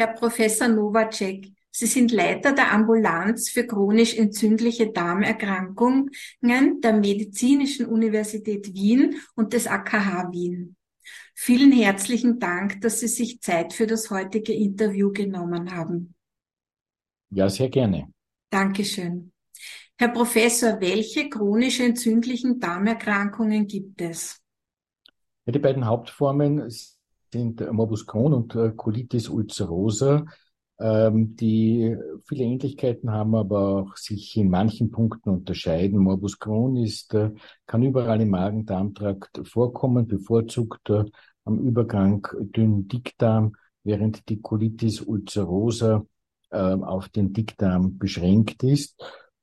Herr Professor Nowacek, Sie sind Leiter der Ambulanz für chronisch entzündliche Darmerkrankungen der Medizinischen Universität Wien und des AKH Wien. Vielen herzlichen Dank, dass Sie sich Zeit für das heutige Interview genommen haben. Ja, sehr gerne. Dankeschön. Herr Professor, welche chronisch entzündlichen Darmerkrankungen gibt es? Ja, die beiden Hauptformen sind Morbus Crohn und äh, Colitis ulcerosa, ähm, die viele Ähnlichkeiten haben, aber auch sich in manchen Punkten unterscheiden. Morbus Crohn ist, äh, kann überall im Magen-Darm-Trakt vorkommen, bevorzugt äh, am Übergang dünn-Dickdarm, während die Colitis ulcerosa auf den Dickdarm beschränkt ist.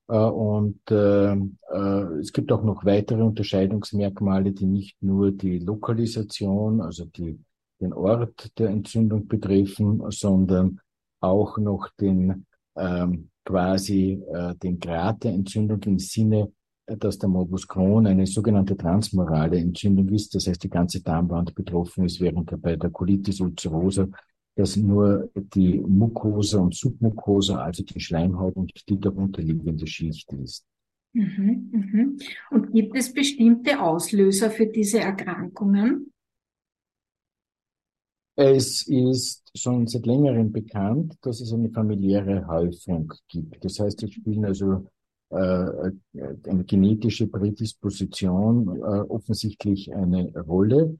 Und äh, äh, es gibt auch noch weitere Unterscheidungsmerkmale, die nicht nur die Lokalisation, also die den Ort der Entzündung betreffen, sondern auch noch den ähm, quasi äh, den Grad der Entzündung im Sinne, dass der Morbus Crohn eine sogenannte transmorale Entzündung ist, das heißt die ganze Darmwand betroffen ist, während bei der Colitis ulcerosa dass nur die Mucosa und Submucosa, also die Schleimhaut und die darunterliegende Schicht ist. Mhm, mhm. Und gibt es bestimmte Auslöser für diese Erkrankungen? Es ist schon seit längerem bekannt, dass es eine familiäre Häufung gibt. Das heißt, es spielen also äh, eine genetische Prädisposition äh, offensichtlich eine Rolle.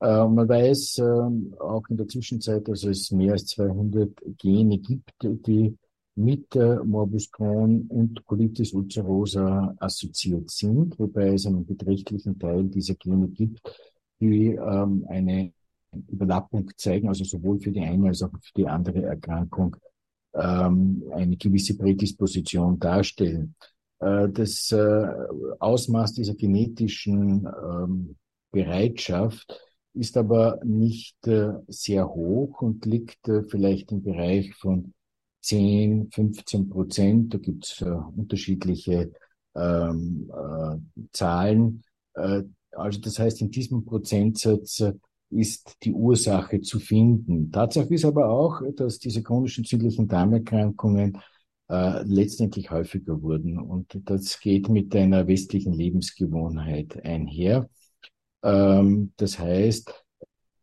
Äh, man weiß äh, auch in der Zwischenzeit, dass es mehr als 200 Gene gibt, die mit äh, Morbus Crohn und Colitis ulcerosa assoziiert sind, wobei es einen beträchtlichen Teil dieser Gene gibt, die ähm, eine Überlappung zeigen, also sowohl für die eine als auch für die andere Erkrankung ähm, eine gewisse Prädisposition darstellen. Äh, das äh, Ausmaß dieser genetischen ähm, Bereitschaft ist aber nicht äh, sehr hoch und liegt äh, vielleicht im Bereich von 10, 15 Prozent. Da gibt es äh, unterschiedliche ähm, äh, Zahlen. Äh, also das heißt, in diesem Prozentsatz äh, ist die Ursache zu finden. Tatsache ist aber auch, dass diese chronischen entzündlichen Darmerkrankungen äh, letztendlich häufiger wurden. Und das geht mit einer westlichen Lebensgewohnheit einher. Ähm, das heißt,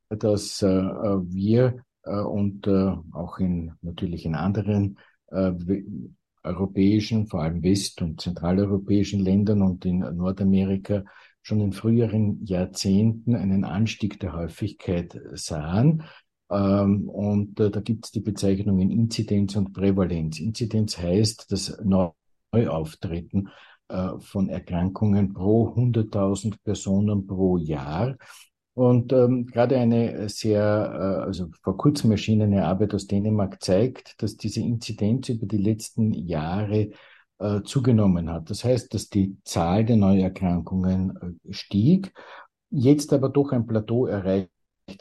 dass äh, wir äh, und äh, auch in natürlich in anderen äh, europäischen, vor allem west- und zentraleuropäischen Ländern und in Nordamerika schon in früheren Jahrzehnten einen Anstieg der Häufigkeit sahen. Ähm, und äh, da gibt es die Bezeichnungen Inzidenz und Prävalenz. Inzidenz heißt das Neuauftreten äh, von Erkrankungen pro 100.000 Personen pro Jahr. Und ähm, gerade eine sehr, äh, also vor kurzem erschienene Arbeit aus Dänemark zeigt, dass diese Inzidenz über die letzten Jahre äh, zugenommen hat. Das heißt, dass die Zahl der Neuerkrankungen äh, stieg, jetzt aber doch ein Plateau erreicht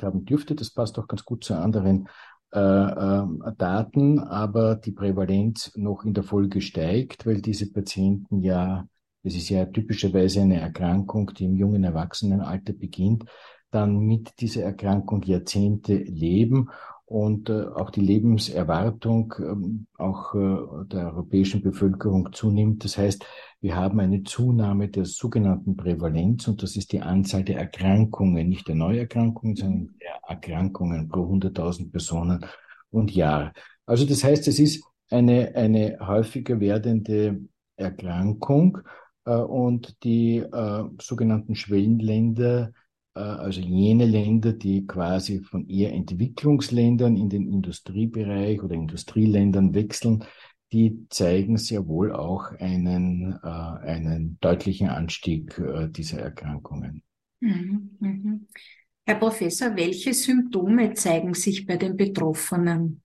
haben dürfte. Das passt auch ganz gut zu anderen äh, äh, Daten, aber die Prävalenz noch in der Folge steigt, weil diese Patienten ja, das ist ja typischerweise eine Erkrankung, die im jungen Erwachsenenalter beginnt, dann mit dieser Erkrankung Jahrzehnte leben und äh, auch die Lebenserwartung ähm, auch äh, der europäischen Bevölkerung zunimmt. Das heißt, wir haben eine Zunahme der sogenannten Prävalenz und das ist die Anzahl der Erkrankungen, nicht der Neuerkrankungen, sondern der Erkrankungen pro 100.000 Personen und Jahr. Also das heißt, es ist eine, eine häufiger werdende Erkrankung äh, und die äh, sogenannten Schwellenländer also jene Länder, die quasi von eher Entwicklungsländern in den Industriebereich oder Industrieländern wechseln, die zeigen sehr wohl auch einen, äh, einen deutlichen Anstieg äh, dieser Erkrankungen. Mhm, mhm. Herr Professor, welche Symptome zeigen sich bei den Betroffenen?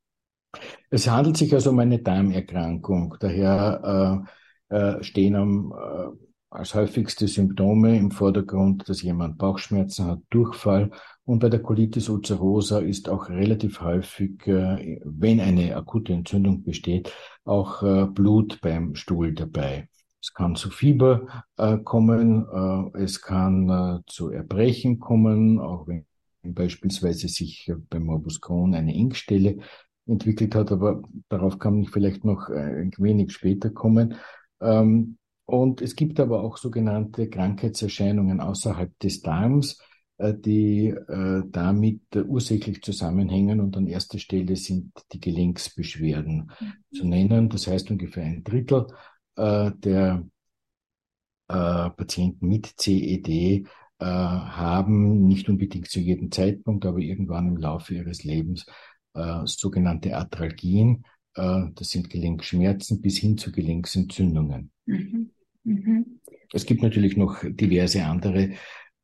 Es handelt sich also um eine Darmerkrankung. Daher äh, äh stehen am äh, als häufigste Symptome im Vordergrund, dass jemand Bauchschmerzen hat, Durchfall. Und bei der Colitis ulcerosa ist auch relativ häufig, äh, wenn eine akute Entzündung besteht, auch äh, Blut beim Stuhl dabei. Es kann zu Fieber äh, kommen, es kann zu Erbrechen kommen, auch wenn beispielsweise sich beim Morbus Crohn eine Engstelle entwickelt hat, aber darauf kann ich vielleicht noch ein wenig später kommen. Ähm, und es gibt aber auch sogenannte Krankheitserscheinungen außerhalb des Darms, äh, die äh, damit ursächlich zusammenhängen und an erster Stelle sind die Gelenksbeschwerden mhm. zu nennen. Das heißt ungefähr ein Drittel äh, der Patienten mit CED haben nicht unbedingt zu jedem Zeitpunkt, aber irgendwann im Laufe ihres Lebens sogenannte Arthralgien. das sind Gelenkschmerzen bis hin zu Gelenksentzündungen. Mhm. Mhm. Es gibt natürlich noch diverse andere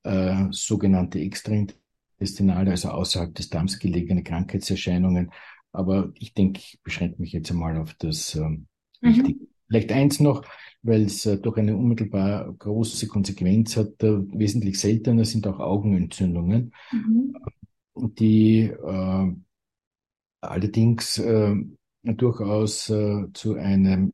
äh, sogenannte extraintestinale, also außerhalb des Darms gelegene Krankheitserscheinungen. Aber ich denke, ich beschränke mich jetzt einmal auf das ähm, mhm. Vielleicht eins noch, weil es äh, doch eine unmittelbar große Konsequenz hat. Äh, wesentlich seltener sind auch Augenentzündungen, mhm. die äh, allerdings äh, durchaus äh, zu einem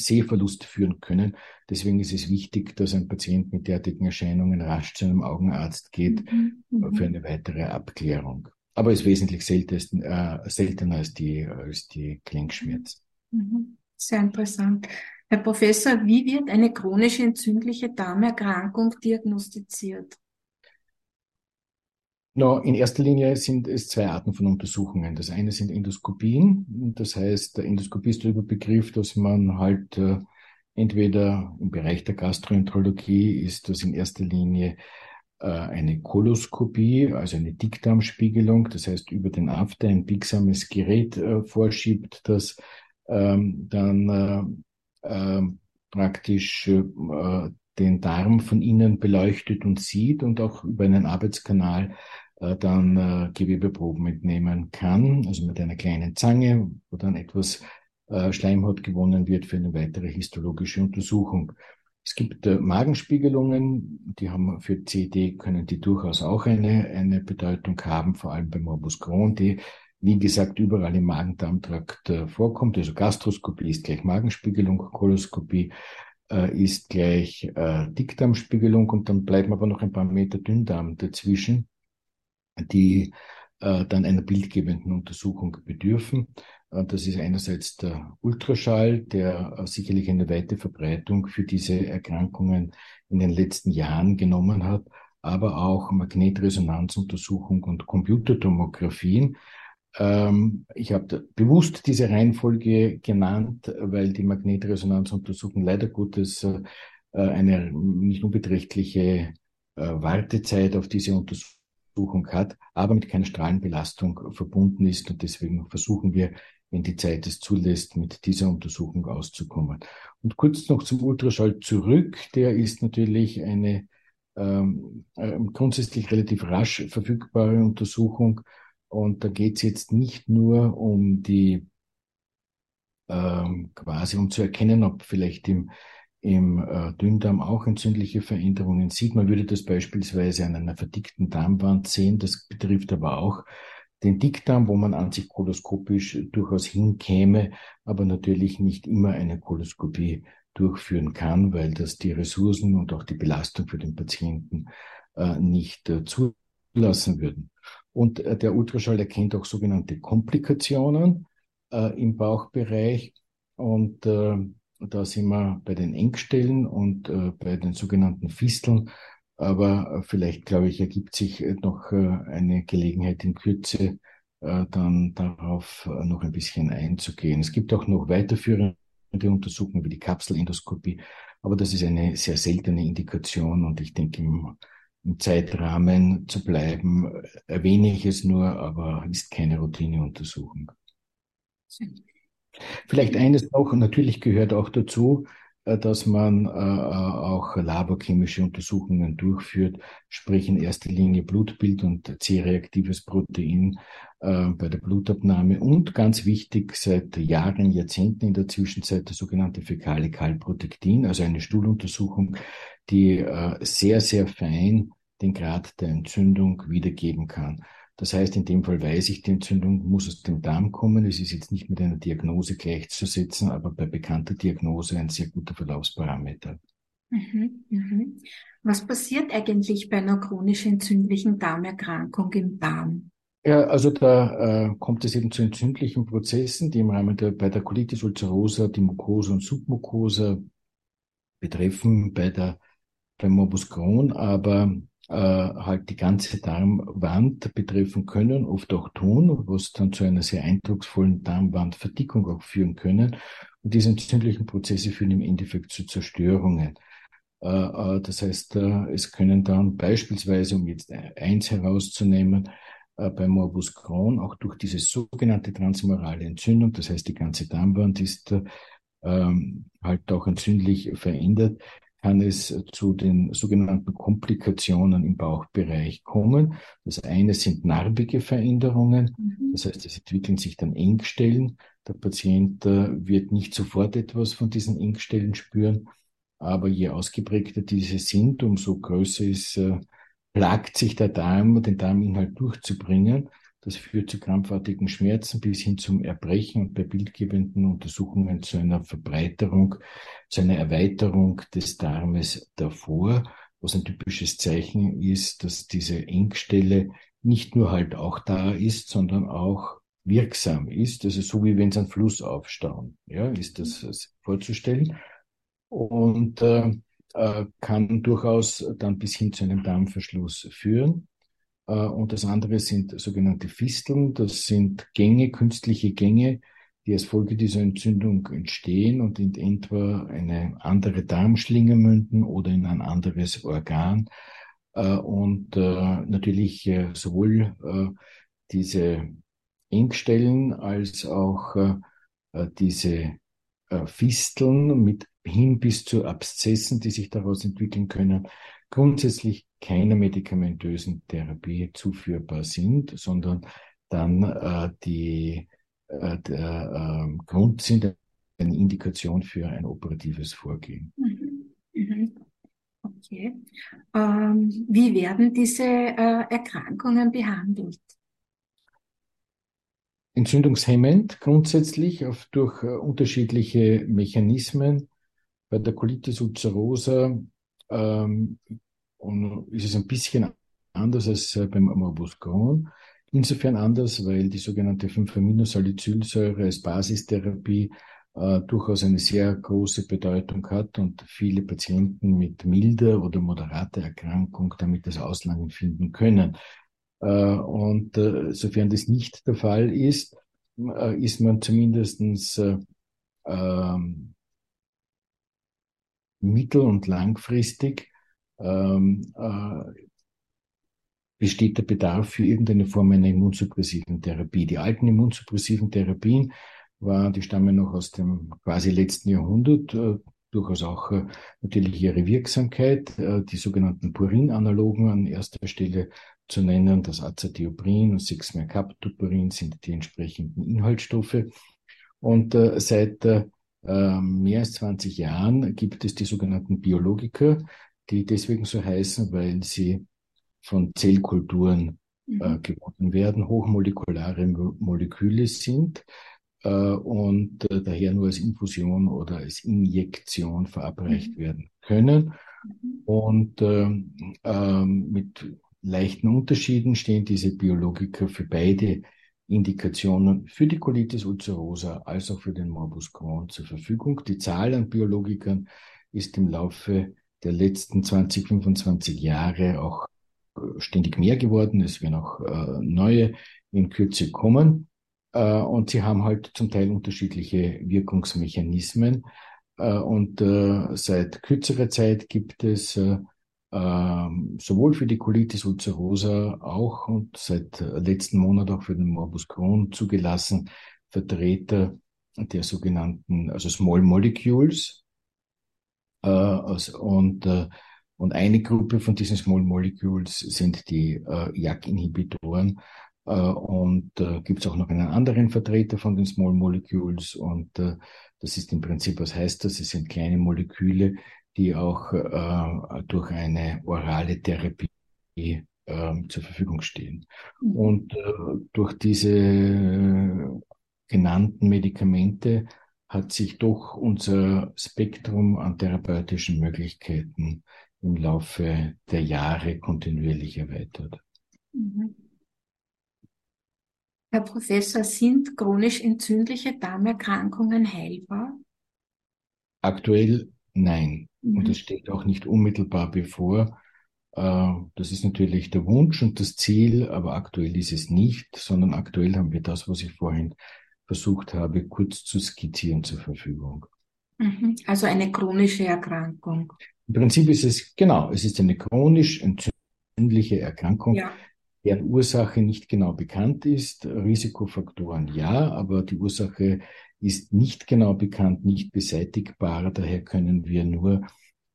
Sehverlust führen können. Deswegen ist es wichtig, dass ein Patient mit derartigen Erscheinungen rasch zu einem Augenarzt geht mhm. mhm. für eine weitere Abklärung. Aber ist wesentlich seltener, äh, seltener als die, als die Gelenkschmerzen. Mhm. Sehr interessant. Herr Professor, wie wird eine chronische entzündliche Darmerkrankung diagnostiziert? No, in erster Linie sind es zwei Arten von Untersuchungen. Das eine sind Endoskopien. Das heißt, der Endoskopie ist der Überbegriff, dass man halt äh, entweder im Bereich der Gastroenterologie ist das in erster Linie äh, eine Koloskopie, also eine Dickdarmspiegelung, das heißt über den After ein biegsames Gerät äh, vorschiebt, das ähm, dann äh, äh praktisch äh, den Darm von innen beleuchtet und sieht und auch über einen Arbeitskanal äh, dann äh, Gewebeproben entnehmen kann, also mit einer kleinen Zange, wo dann etwas äh, Schleimhaut gewonnen wird für eine weitere histologische Untersuchung. Es gibt äh, Magenspiegelungen, die haben für CD können die durchaus auch eine, eine Bedeutung haben, vor allem beim Morbus Crohn, die wie gesagt überall im Magen-Darm-Trakt äh, vorkommt. Also Gastroskopie ist gleich Magenspiegelung, Koloskopie äh, ist gleich äh, Dickdarmspiegelung und dann bleiben aber noch ein paar Meter Dünndarm dazwischen, die äh, dann einer bildgebenden Untersuchung bedürfen. Äh, das ist einerseits der Ultraschall, der äh, sicherlich eine weite Verbreitung für diese Erkrankungen in den letzten Jahren genommen hat, aber auch Magnetresonanzuntersuchung und Computertomographien, ähm, ich habe bewusst diese Reihenfolge genannt, weil die Magnetresonanzuntersuchung leider Gottes äh, eine nicht unbeträchtliche äh, Wartezeit auf diese Untersuchung hat, aber mit keiner Strahlenbelastung verbunden ist. Und deswegen versuchen wir, wenn die Zeit es zulässt, mit dieser Untersuchung auszukommen. Und kurz noch zum Ultraschall zurück. Der ist natürlich eine ähm, äh, grundsätzlich relativ rasch verfügbare Untersuchung und da geht es jetzt nicht nur um die, ähm, quasi um zu erkennen, ob vielleicht im, im äh, Dünndarm auch entzündliche Veränderungen sieht. Man würde das beispielsweise an einer verdickten Darmwand sehen. Das betrifft aber auch den Dickdarm, wo man an sich koloskopisch durchaus hinkäme, aber natürlich nicht immer eine Koloskopie durchführen kann, weil das die Ressourcen und auch die Belastung für den Patienten äh, nicht äh, zulassen würden. Und äh, der Ultraschall erkennt auch sogenannte Komplikationen äh, im Bauchbereich. Und äh, da sind wir bei den Engstellen und äh, bei den sogenannten Fisteln. Aber äh, vielleicht, glaube ich, ergibt sich äh, noch eine Gelegenheit in Kürze, dann darauf noch ein bisschen einzugehen. Es gibt auch noch weiterführende Untersuchungen wie die Kapselendoskopie, aber das ist eine sehr seltene Indikation und ich denke, im Zeitrahmen zu bleiben. Erwähne ich es nur, aber ist keine Routineuntersuchung. Vielleicht eines noch, natürlich gehört auch dazu, äh, dass man äh, auch laborchemische Untersuchungen durchführt, sprich in erster Linie Blutbild und C-reaktives Protein äh, bei der Blutabnahme und ganz wichtig seit Jahren, Jahrzehnten in der Zwischenzeit das sogenannte fäkale Kalprotektin, also eine Stuhluntersuchung, die äh, sehr, sehr fein den Grad der Entzündung wiedergeben kann. Das heißt, in dem Fall weiß ich, die Entzündung muss aus dem Darm kommen. Es ist jetzt nicht mit einer Diagnose gleichzusetzen, aber bei bekannter Diagnose ein sehr guter Verlaufsparameter. Mhm, mhm. Was passiert eigentlich bei einer chronisch entzündlichen Darmerkrankung im Darm? Ja, also da äh, kommt es eben zu entzündlichen Prozessen, die im Rahmen der bei der Colitis ulcerosa die Mucosa und Submucosa betreffen, bei der beim Morbus Crohn, aber äh, halt die ganze Darmwand betreffen können, oft auch tun, was dann zu einer sehr eindrucksvollen Darmwandverdickung auch führen können. Und diese entzündlichen Prozesse führen im Endeffekt zu Zerstörungen. Äh, äh, das heißt, es können dann beispielsweise, um jetzt eins herauszunehmen, beim Morbus Crohn auch durch diese sogenannte transmorale Entzündung, das heißt, die ganze Darmwand ist ähm, halt auch entzündlich verändert, kann es zu den sogenannten Komplikationen im Bauchbereich kommen. Das eine sind narbige Veränderungen, mhm. das heißt, es entwickeln sich dann Engstellen. Der Patient wird nicht sofort etwas von diesen Engstellen spüren, aber je ausgeprägter diese sind, umso größer ist, äh, plagt sich der Darm, den Darminhalt durchzubringen. Das führt zu krampfartigen Schmerzen bis hin zum Erbrechen und bei bildgebenden Untersuchungen zu einer Verbreiterung, zu einer Erweiterung des Darmes davor, was ein typisches Zeichen ist, dass diese Engstelle nicht nur halt auch da ist, sondern auch wirksam ist. Also so wie wenn es ein Fluss aufstauen, ja, ist das vorzustellen und äh, äh, kann durchaus dann bis hin zu einem Darmverschluss führen. Äh, und das andere sind sogenannte Fisteln. Das sind Gänge, künstliche Gänge, die als Folge dieser Entzündung entstehen und in etwa eine andere Darmschlinge münden oder in ein anderes Organ. Äh, und äh, natürlich sowohl diese Engstellen als auch diese Fisteln mit hin bis zu Abszessen, die sich daraus entwickeln können, grundsätzlich keiner medikamentösen Therapie zuführbar sind, sondern dann äh, die äh, der, äh, Grund sind eine Indikation für ein operatives Vorgehen. Mhm. Mhm. Okay. Ähm, wie werden diese äh, Erkrankungen behandelt? Entzündungshemmend grundsätzlich auf, durch äh, unterschiedliche Mechanismen bei der Colitis ulcerosa ähm, ist es ein bisschen anders als äh, beim Morbus Crohn. Insofern anders, weil die sogenannte 5-Aminosalicylsäure als Basistherapie äh, durchaus eine sehr große Bedeutung hat und viele Patienten mit milder oder moderater Erkrankung damit das Auslangen finden können. Äh, und äh, sofern das nicht der Fall ist, äh, ist man zumindestens äh, ähm, mittel- und langfristig ähm, äh, besteht der Bedarf für irgendeine Form einer immunsuppressiven Therapie. Die alten immunsuppressiven Therapien waren, die stammen noch aus dem quasi letzten Jahrhundert, äh, durchaus auch äh, natürlich ihre Wirksamkeit, äh, die sogenannten Purin-Analogen an erster Stelle zu nennen, das Azathioprin und 6-Mercaptopurin sind die entsprechenden Inhaltsstoffe. Und äh, seit äh, mehr als 20 Jahren gibt es die sogenannten Biologiker, die deswegen so heißen, weil sie von Zellkulturen äh, mhm. gewonnen werden, hochmolekulare Moleküle sind äh, und äh, daher nur als Infusion oder als Injektion verabreicht mhm. werden können. Mhm. Und ähm, ähm, mit leichten Unterschieden stehen diese Biologiker für beide Indikationen für die Colitis ulcerosa als auch für den Morbus Crohn zur Verfügung. Die Zahl an Biologikern ist im Laufe der letzten 20, 25 Jahre auch äh, ständig mehr geworden. Es werden auch äh, neue in Kürze kommen. Äh, und sie haben halt zum Teil unterschiedliche Wirkungsmechanismen. Äh, und äh, seit kürzerer Zeit gibt es äh, ähm, sowohl für die Colitis ulcerosa auch und seit letzten Monat auch für den Morbus Crohn zugelassen Vertreter der sogenannten, also Small Molecules. Äh, also, und, äh, und eine Gruppe von diesen Small Molecules sind die äh, JAK-Inhibitoren. Äh, und äh, gibt es auch noch einen anderen Vertreter von den Small Molecules. Und äh, das ist im Prinzip, was heißt das? Es sind kleine Moleküle, die auch äh, durch eine orale Therapie äh, zur Verfügung stehen. Mhm. Und äh, durch diese äh, genannten Medikamente hat sich doch unser Spektrum an therapeutischen Möglichkeiten im Laufe der Jahre kontinuierlich erweitert. Mhm. Herr Professor, sind chronisch entzündliche Darmerkrankungen heilbar? Aktuell nein. Mhm. Und es steht auch nicht unmittelbar bevor. Äh, das ist natürlich der Wunsch und das Ziel, aber aktuell ist es nicht, sondern aktuell haben wir das, was ich vorhin versucht habe, kurz zu skizzieren zur Verfügung. Mhm. Also eine chronische Erkrankung. Im Prinzip ist es, genau, es ist eine chronisch entzündliche Erkrankung, ja. deren Ursache nicht genau bekannt ist. Risikofaktoren ja, aber die Ursache ist nicht genau bekannt, nicht beseitigbar. Daher können wir nur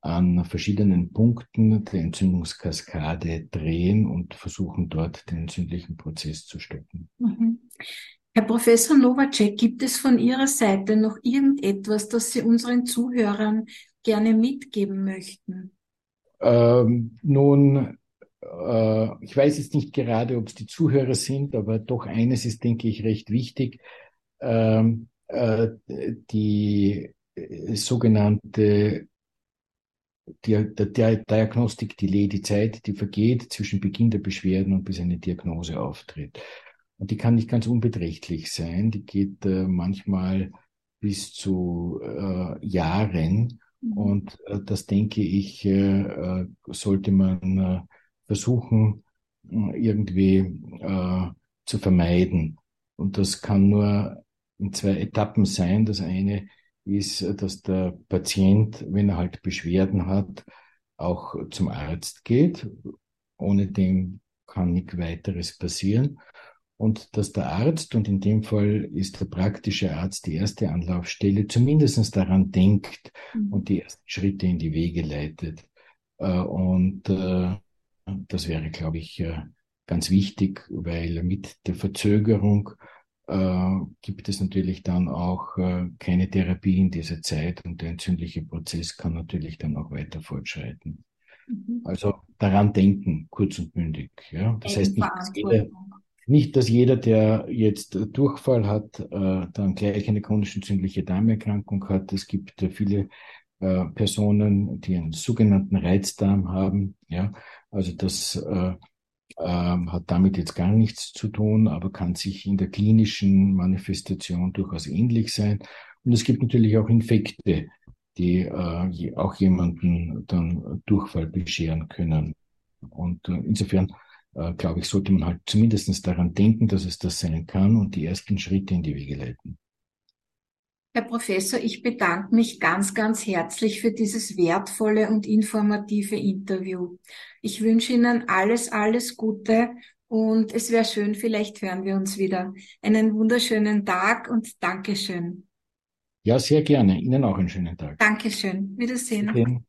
an verschiedenen Punkten der Entzündungskaskade drehen und versuchen dort den entzündlichen Prozess zu stoppen. Mhm. Herr Professor Nowacek, gibt es von Ihrer Seite noch irgendetwas, das Sie unseren Zuhörern gerne mitgeben möchten? Ähm, nun, äh, ich weiß jetzt nicht gerade, ob es die Zuhörer sind, aber doch eines ist, denke ich, recht wichtig. Ähm, äh, die äh, sogenannte der, der Diagnostik, die, die Zeit, die vergeht zwischen Beginn der Beschwerden und bis eine Diagnose auftritt. Und die kann nicht ganz unbeträchtlich sein. Die geht äh, manchmal bis zu äh, Jahren. Mhm. Und äh, das denke ich, äh, sollte man versuchen, irgendwie zu vermeiden. Und das kann nur in zwei Etappen sein. Das eine ist, dass der Patient, wenn er halt Beschwerden hat, auch zum Arzt geht. Ohne dem kann nichts weiteres passieren und dass der Arzt, und in dem Fall ist der praktische Arzt die erste Anlaufstelle, zumindest daran denkt mhm. und die ersten Schritte in die Wege leitet. Äh, und äh, das wäre, glaube ich, äh, ganz wichtig, weil mit der Verzögerung gibt es natürlich dann auch keine Therapie in dieser Zeit und der entzündliche Prozess kann natürlich dann auch weiter fortschreiten. Mhm. Also daran denken, kurz und mündig. Ja? Das heißt nicht, dass jeder, nicht, dass jeder, der jetzt Durchfall hat, äh, dann gleich eine chronisch entzündliche Darmerkrankung hat. Es gibt äh, viele äh, Personen, die einen sogenannten Reizdarm haben. Ja, also das äh, äh, hat damit jetzt gar nichts zu tun, aber kann sich in der klinischen Manifestation durchaus ähnlich sein. Und es gibt natürlich auch Infekte, die äh, auch jemanden dann Durchfall bescheren können. Und äh, insofern äh, glaube ich, sollte man halt zumindest daran denken, dass es das sein kann und die ersten Schritte in die Wege leiten. Herr Professor, ich bedanke mich ganz, ganz herzlich für dieses wertvolle und informative Interview. Ich wünsche Ihnen alles, alles Gute und es wäre schön, vielleicht hören wir uns wieder. Einen wunderschönen Tag und Dankeschön. Ja, sehr gerne. Ihnen auch einen schönen Tag. Dankeschön. Wiedersehen. Wiedersehen.